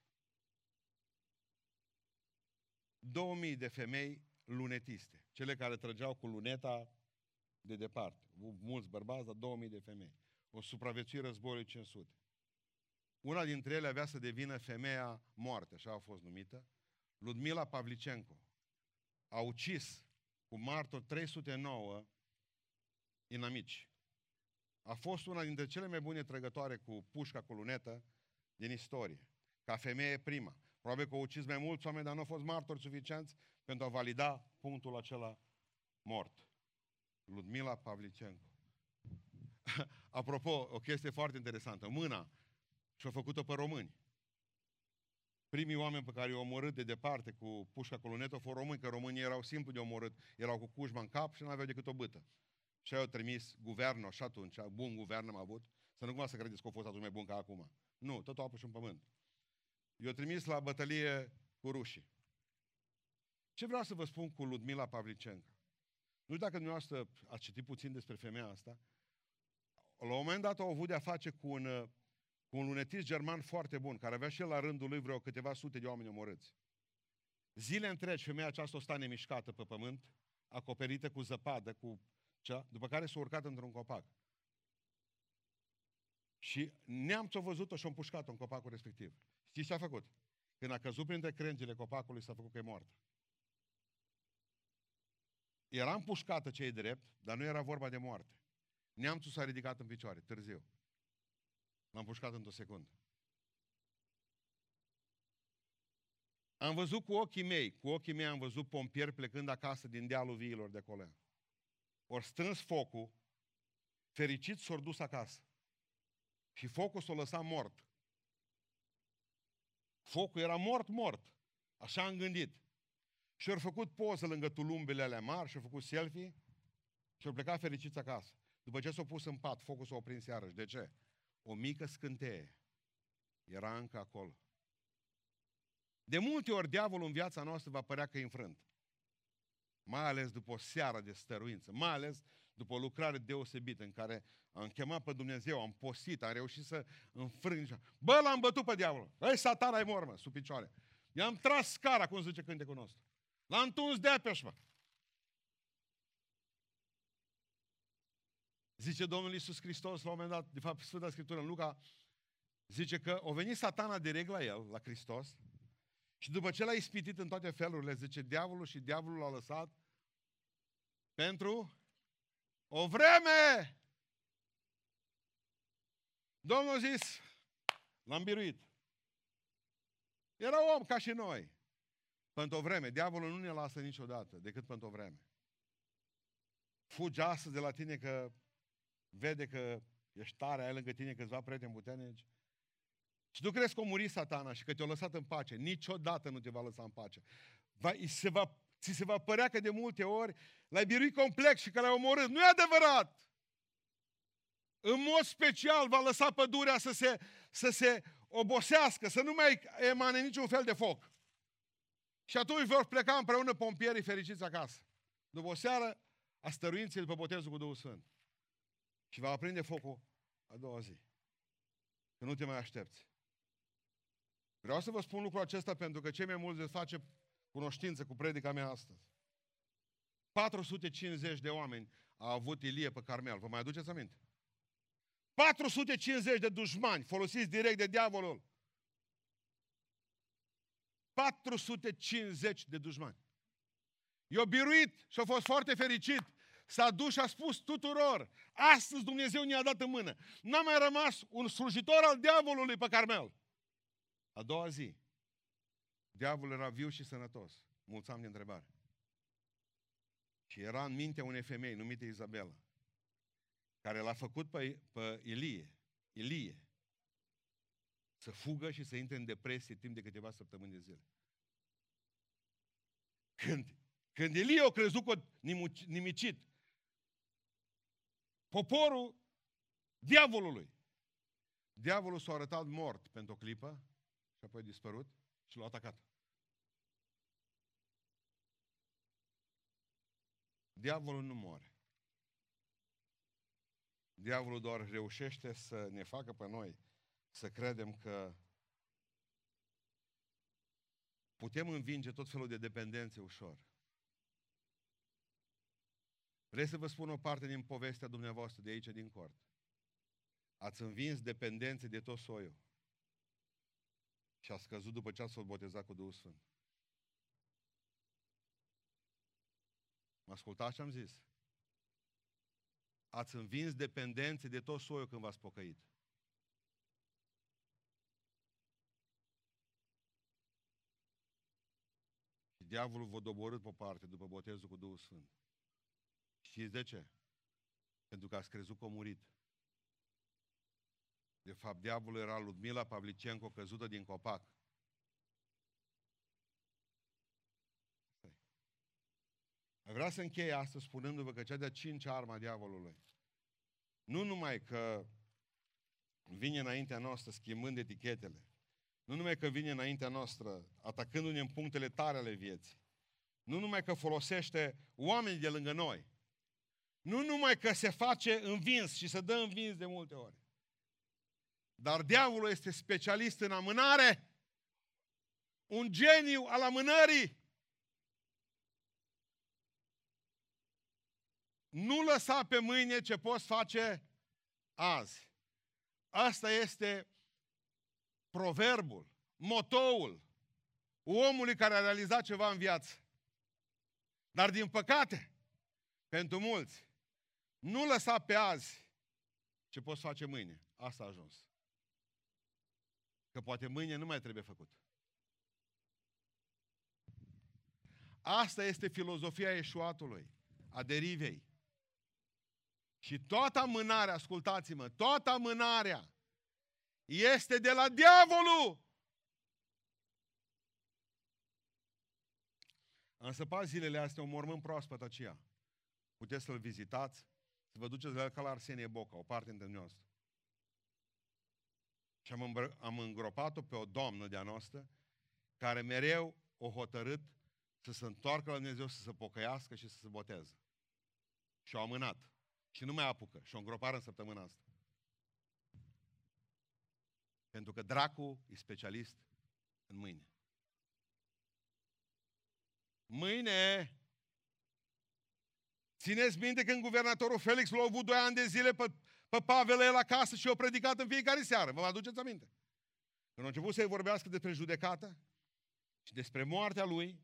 2000 de femei lunetiste, cele care trăgeau cu luneta de departe. Mulți bărbați, dar 2000 de femei. O supraviețui războiului 500. Una dintre ele avea să devină femeia moarte, așa a fost numită. Ludmila Pavlicenko a ucis cu martor 309 inamici. A fost una dintre cele mai bune trăgătoare cu pușca cu lunetă din istorie. Ca femeie prima. Probabil că au ucis mai mulți oameni, dar nu au fost martori suficienți pentru a valida punctul acela mort. Ludmila Pavlicenko. <laughs> Apropo, o chestie foarte interesantă. Mâna și-a făcut-o pe români. Primii oameni pe care i-au omorât de departe cu pușca colonetă au fost români, că românii erau simplu de omorât, erau cu cușma în cap și nu aveau decât o bâtă. Și au trimis guvernul și atunci, bun guvern am avut, să nu cumva să credeți că a fost atunci mai bun ca acum. Nu, tot au apus în pământ. I-au trimis la bătălie cu rușii. Ce vreau să vă spun cu Ludmila Pavlicenca? Nu știu dacă dumneavoastră ați citit puțin despre femeia asta. La un moment dat au avut de-a face cu un, cu un lunetist german foarte bun, care avea și el la rândul lui vreo câteva sute de oameni omorâți. Zile întregi femeia aceasta o sta nemișcată pe pământ, acoperită cu zăpadă, cu cea, după care s-a urcat într-un copac. Și neamțul a văzut-o și a împușcat-o în copacul respectiv. Știți ce a făcut? Când a căzut printre crengile copacului, s-a făcut că e moartă. Era împușcată cei drept, dar nu era vorba de moarte. Neamțul s-a ridicat în picioare, târziu. L-am împușcat într-o secundă. Am văzut cu ochii mei, cu ochii mei am văzut pompieri plecând acasă din dealul viilor de acolo. Ori strâns focul, fericit s-au dus acasă. Și focul s-a lăsat mort. Focul era mort, mort. Așa am gândit. Și au făcut poză lângă tulumbele alea mari și au făcut selfie și au plecat fericiți acasă. După ce s-au pus în pat, focul s-a oprins iarăși. De ce? O mică scânteie era încă acolo. De multe ori diavolul în viața noastră va părea că e înfrânt. Mai ales după o seară de stăruință, mai ales după o lucrare deosebită în care am chemat pe Dumnezeu, am postit, am reușit să înfrâng. Bă, l-am bătut pe diavolul. Ei, satana e mormă, sub picioare. I-am tras scara, cum zice cântecul nostru. L-am tuns de apeș, mă. Zice Domnul Iisus Hristos la un moment dat, de fapt Sfânta Scriptură în Luca, zice că o venit satana direct la el, la Hristos, și după ce l-a ispitit în toate felurile, zice, diavolul și diavolul l-a lăsat pentru o vreme. Domnul a zis, l-am biruit. Era om ca și noi. Pentru o vreme. Diavolul nu ne lasă niciodată, decât pentru o vreme. Fugi astăzi de la tine că vede că ești tare, ai lângă tine câțiva prieteni puternici. Și tu crezi că a murit satana și că te-a lăsat în pace. Niciodată nu te va lăsa în pace. Va, se va, ți se va părea că de multe ori l-ai biruit complex și că l-ai omorât. Nu e adevărat! În mod special va lăsa pădurea să se, să se obosească, să nu mai emane niciun fel de foc. Și atunci vor pleca împreună pompierii fericiți acasă. După o seară a stăruinței după botezul cu Duhul Sfânt. Și va aprinde focul a doua zi. Că nu te mai aștepți. Vreau să vă spun lucrul acesta pentru că cei mai mulți veți face cunoștință cu predica mea astăzi. 450 de oameni a avut Ilie pe Carmel. Vă mai aduceți aminte? 450 de dușmani folosiți direct de diavolul. 450 de dușmani. I-a biruit și a fost foarte fericit. S-a dus și a spus tuturor, astăzi Dumnezeu ne-a dat în mână. N-a mai rămas un slujitor al diavolului pe Carmel. A doua zi, diavolul era viu și sănătos. Mulți de întrebare. Și era în mintea unei femei numite Izabela, care l-a făcut pe, pe Ilie, Ilie, să fugă și să intre în depresie timp de câteva săptămâni de zile. Când, când Ilie a crezut că nimicit, poporul diavolului, diavolul s-a arătat mort pentru o clipă și apoi a dispărut și l-a atacat. Diavolul nu moare. Diavolul doar reușește să ne facă pe noi să credem că putem învinge tot felul de dependențe ușor. Vreau să vă spun o parte din povestea dumneavoastră de aici, din cort. Ați învins dependențe de tot soiul. Și a scăzut după ce ați fost botezat cu Duhul Sfânt. Mă ascultați ce am zis? Ați învins dependențe de tot soiul când v-ați pocăit. Diavolul vă doborât pe parte după botezul cu Duhul Sfânt. Știți de ce? Pentru că ați crezut că a murit. De fapt, diavolul era Ludmila Pavlicenco căzută din copac. Vreau să închei astăzi spunându-vă că cea de-a cincea arma diavolului nu numai că vine înaintea noastră schimbând etichetele, nu numai că vine înaintea noastră atacându-ne în punctele tare ale vieții, nu numai că folosește oameni de lângă noi, nu numai că se face învins și se dă învins de multe ori, dar diavolul este specialist în amânare, un geniu al amânării. Nu lăsa pe mâine ce poți face azi. Asta este proverbul, motoul omului care a realizat ceva în viață. Dar din păcate, pentru mulți, nu lăsa pe azi ce poți face mâine. Asta a ajuns. Că poate mâine nu mai trebuie făcut. Asta este filozofia eșuatului, a derivei. Și toată amânarea, ascultați-mă, toată amânarea este de la diavolul. Am săpat zilele astea un mormânt proaspăt aceea. Puteți să-l vizitați, să vă duceți la el ca la Arsenie Boca, o parte dintre noastră. Și am, îmbră- am îngropat-o pe o doamnă de-a noastră, care mereu o hotărât să se întoarcă la Dumnezeu, să se pocăiască și să se boteze. Și o amânat. Și nu mai apucă. Și o îngropară în săptămâna asta. Pentru că dracu e specialist în mâine. Mâine! Țineți minte când guvernatorul Felix l-a avut doi ani de zile pe, pe Pavel el acasă și o predicat în fiecare seară. Vă aduceți aminte? Când a început să-i vorbească despre judecată și despre moartea lui,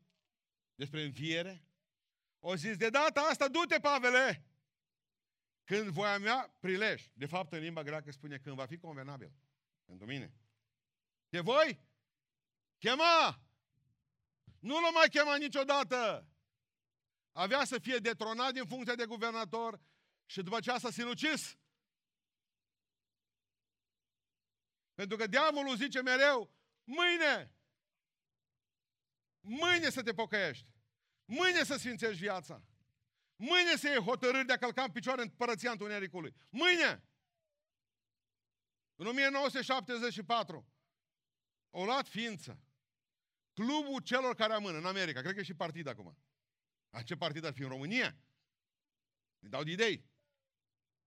despre înviere, o zis, de data asta, du-te, Pavele! Când voia mea, prilej. De fapt, în limba greacă spune când va fi convenabil. Pentru mine. De voi? Chema! Nu l-a mai chemat niciodată! Avea să fie detronat din funcția de guvernator și după ce s-a sinucis. Pentru că diavolul zice mereu, mâine, mâine să te pocăiești, mâine să sfințești viața, mâine să iei hotărâri de a călca în picioare în părăția întunericului. Mâine! În 1974 o luat ființă clubul celor care amână în America, cred că e și partid acum. A ce partid ar fi în România? Îi dau de idei.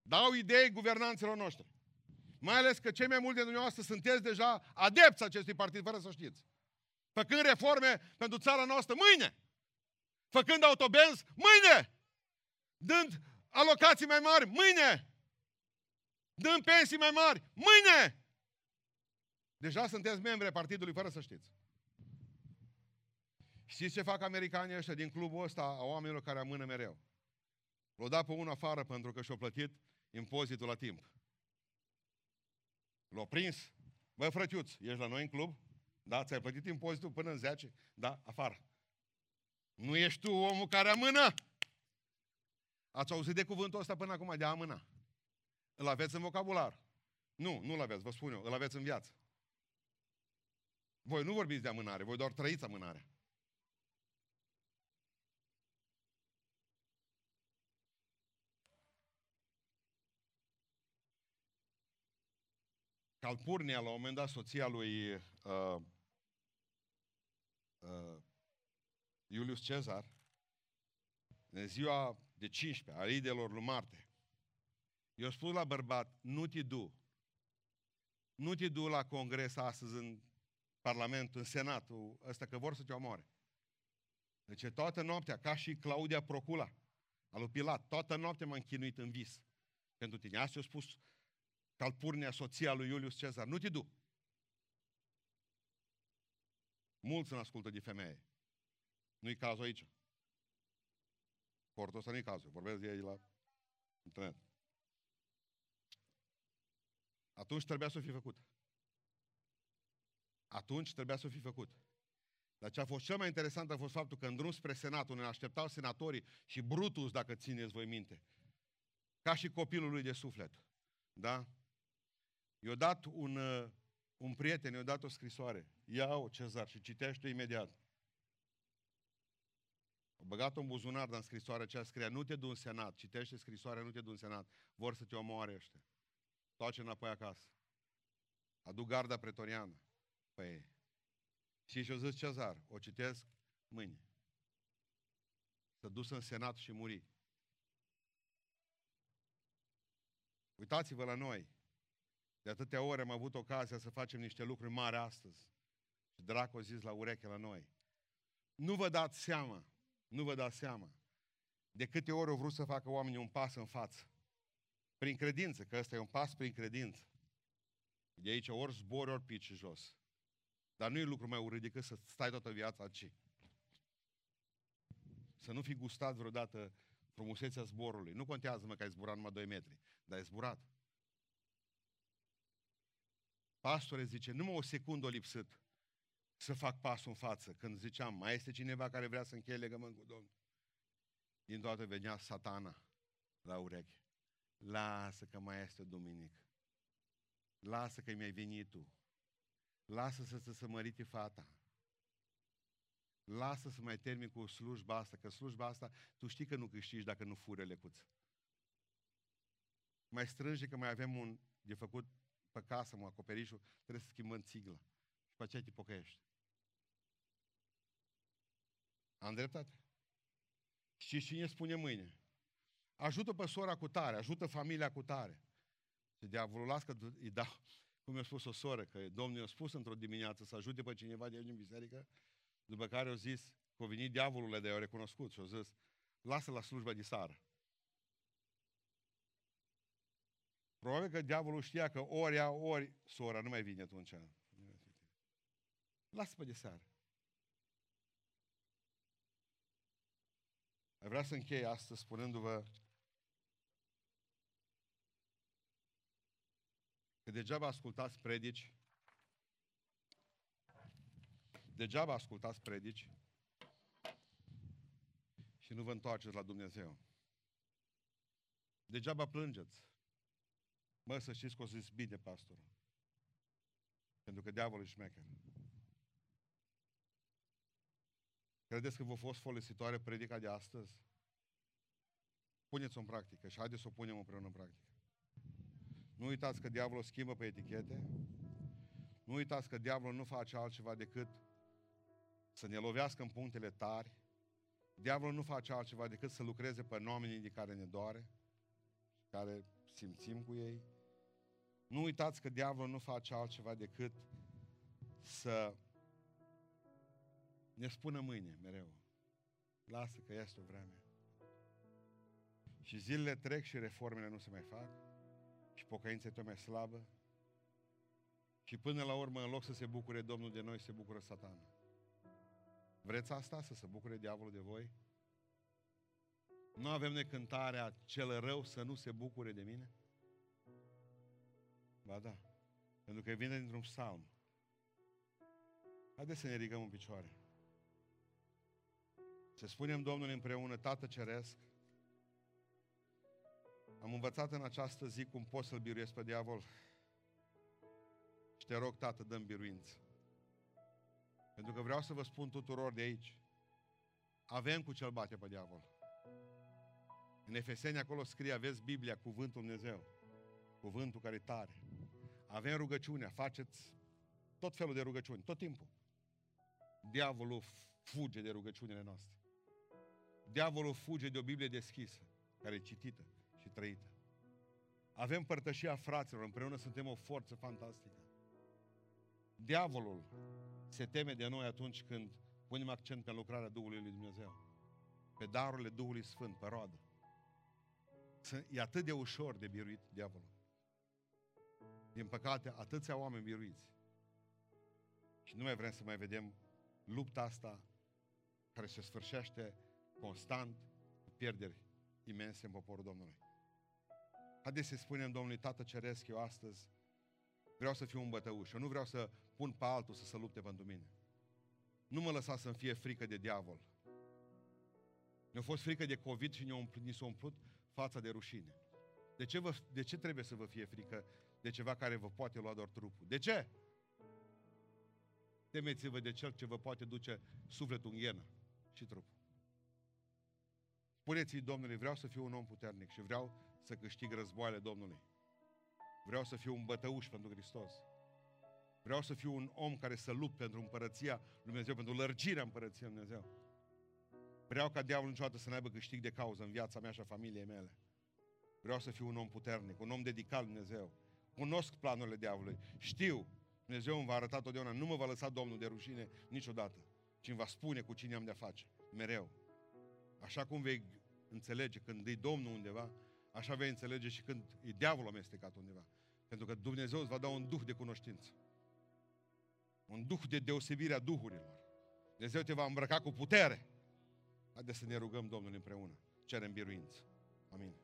Dau idei guvernanților noștri. Mai ales că cei mai mulți de dumneavoastră sunteți deja adepți acestui partid, fără să știți. Făcând reforme pentru țara noastră mâine. Făcând autobenzi mâine. Dând alocații mai mari mâine. Dând pensii mai mari mâine. Deja sunteți membri ai partidului fără să știți. Știți ce fac americanii ăștia din clubul ăsta a oamenilor care amână mereu? L-au dat pe unul afară pentru că și-au plătit impozitul la timp. L-au prins. Bă, frătiuț, ești la noi în club? Da, ți-ai plătit impozitul până în 10? Da, afară. Nu ești tu omul care amână? Ați auzit de cuvântul ăsta până acum, de a amâna. Îl aveți în vocabular. Nu, nu-l aveți, vă spun eu, îl aveți în viață. Voi nu vorbiți de amânare, voi doar trăiți amânarea. Calpurnia, la un moment dat, soția lui uh, uh, Iulius Cezar, în ziua de 15 a idelor lui Marte, i-a spus la bărbat, nu te du, nu te du la congres astăzi în Parlamentul, în Senatul ăsta, că vor să te omoare. Deci toată noaptea, ca și Claudia Procula, al lui Pilat, toată noaptea m-am chinuit în vis pentru tine. Asta a spus Calpurnia, soția lui Iulius Cezar. Nu te du. Mulți în ascultă de femeie. Nu-i cazul aici. Portul ăsta nu-i cazul. Vorbesc de ei la internet. Atunci trebuia să fi făcut. Atunci trebuia să fi făcut. Dar ce a fost cel mai interesant a fost faptul că în drum spre Senat, unde așteptau senatorii și Brutus, dacă țineți voi minte, ca și copilul lui de suflet. Da? I-a dat un, uh, un prieten, i-a dat o scrisoare. Ia-o, Cezar, și citește imediat. A băgat-o în buzunar, dar în scrisoarea aceea scria, nu te du în senat, citește scrisoarea, nu te du în senat, vor să te omoare ăștia. Toace înapoi acasă. Aduc garda pretoriană. Păi, și și-o zis Cezar, o citesc mâine. Să dus în senat și muri. Uitați-vă la noi. De atâtea ori am avut ocazia să facem niște lucruri mari astăzi. Și dracu a zis la ureche la noi. Nu vă dați seama, nu vă dați seama De câte ori au vrut să facă oamenii un pas în față. Prin credință, că ăsta e un pas prin credință. De aici ori zbori, ori pici jos. Dar nu e lucru mai urât decât să stai toată viața aici. Să nu fi gustat vreodată frumusețea zborului. Nu contează mă că ai zburat numai 2 metri, dar ai zburat. Pastore zice, numai o secundă o lipsit să fac pasul în față. Când ziceam, mai este cineva care vrea să încheie legământ cu Domnul? Din toate venea satana la ureche. Lasă că mai este duminică. Lasă că mi-ai venit tu. Lasă să se mărite fata. Lasă să mai termin cu slujba asta, că slujba asta tu știi că nu câștigi dacă nu fură lecuț. Mai strânge că mai avem un de făcut pe casă, mă, acoperișul, trebuie să schimbăm țigla. Și pe aceea te pocăiești. Am dreptate? Și cine spune mâine? Ajută pe sora cu tare, ajută familia cu tare. Și diavolul las că îi dau, cum mi-a spus o soră, că Domnul i-a spus într-o dimineață să ajute pe cineva de aici în biserică, după care au zis că a venit diavolul de a recunoscut și au zis, lasă la slujba de sară. Probabil că diavolul știa că ori ea, ori sora nu mai vine atunci. Lasă pe de seară. Vreau să închei astăzi spunându-vă că degeaba ascultați predici, degeaba ascultați predici și nu vă întoarceți la Dumnezeu. Degeaba plângeți. Mă, să știți că o să-ți bine, pastorul. Pentru că diavolul e șmecher. Credeți că vă fost folositoare predica de astăzi? Puneți-o în practică și haideți să o punem împreună în practică. Nu uitați că diavolul schimbă pe etichete. Nu uitați că diavolul nu face altceva decât să ne lovească în punctele tari. Diavolul nu face altceva decât să lucreze pe oamenii de care ne doare, care simțim cu ei. Nu uitați că diavolul nu face altceva decât să ne spună mâine mereu. Lasă că este o vreme. Și zilele trec și reformele nu se mai fac. Și pocăința e tot mai slabă. Și până la urmă, în loc să se bucure Domnul de noi, se bucură satana. Vreți asta? Să se bucure diavolul de voi? Nu avem necântarea cel rău să nu se bucure de mine? Ba da. Pentru că vine dintr-un psalm. Haideți să ne ridicăm în picioare. Să spunem Domnului împreună, Tată Ceresc, am învățat în această zi cum pot să-l biruiesc pe diavol. Și te rog, Tată, dăm biruință. Pentru că vreau să vă spun tuturor de aici, avem cu cel bate pe diavol. În Efeseni acolo scrie, aveți Biblia, cuvântul Dumnezeu. Cuvântul care e tare. Avem rugăciunea, faceți tot felul de rugăciuni, tot timpul. Diavolul fuge de rugăciunile noastre. Diavolul fuge de o Biblie deschisă, care e citită și trăită. Avem părtășia fraților, împreună suntem o forță fantastică. Diavolul se teme de noi atunci când punem accent pe lucrarea Duhului Lui Dumnezeu, pe darurile Duhului Sfânt, pe roadă. E atât de ușor de biruit diavolul. Din păcate, atâția oameni biruiți. Și nu mai vrem să mai vedem lupta asta care se sfârșește constant cu pierderi imense în poporul Domnului. Haideți să spunem Domnului, Tată Ceresc, eu astăzi vreau să fiu un bătăuș. Eu nu vreau să pun pe altul să se lupte pentru mine. Nu mă lăsa să-mi fie frică de diavol. Ne-a fost frică de COVID și ne-a umplut, ni s-a umplut fața de rușine. De ce, vă, de ce trebuie să vă fie frică de ceva care vă poate lua doar trupul? De ce? Temeți-vă de cel ce vă poate duce sufletul în ghenă și trupul. Spuneți-i Domnului, vreau să fiu un om puternic și vreau să câștig războaiele Domnului. Vreau să fiu un bătăuș pentru Hristos. Vreau să fiu un om care să lupt pentru împărăția Lui Dumnezeu, pentru lărgirea împărăției Lui Dumnezeu. Vreau ca diavolul niciodată să n-aibă câștig de cauză în viața mea și a familiei mele. Vreau să fiu un om puternic, un om dedicat Lui Dumnezeu. Cunosc planurile diavolului. Știu, Dumnezeu îmi va arăta totdeauna, nu mă va lăsa Domnul de rușine niciodată, ci îmi va spune cu cine am de-a face. Mereu. Așa cum vei înțelege când e Domnul undeva, așa vei înțelege și când e diavolul amestecat undeva. Pentru că Dumnezeu îți va da un duh de cunoștință. Un duh de deosebire a duhurilor. Dumnezeu te va îmbrăca cu putere. Haideți să ne rugăm Domnul împreună. Cerem biruință. Amin.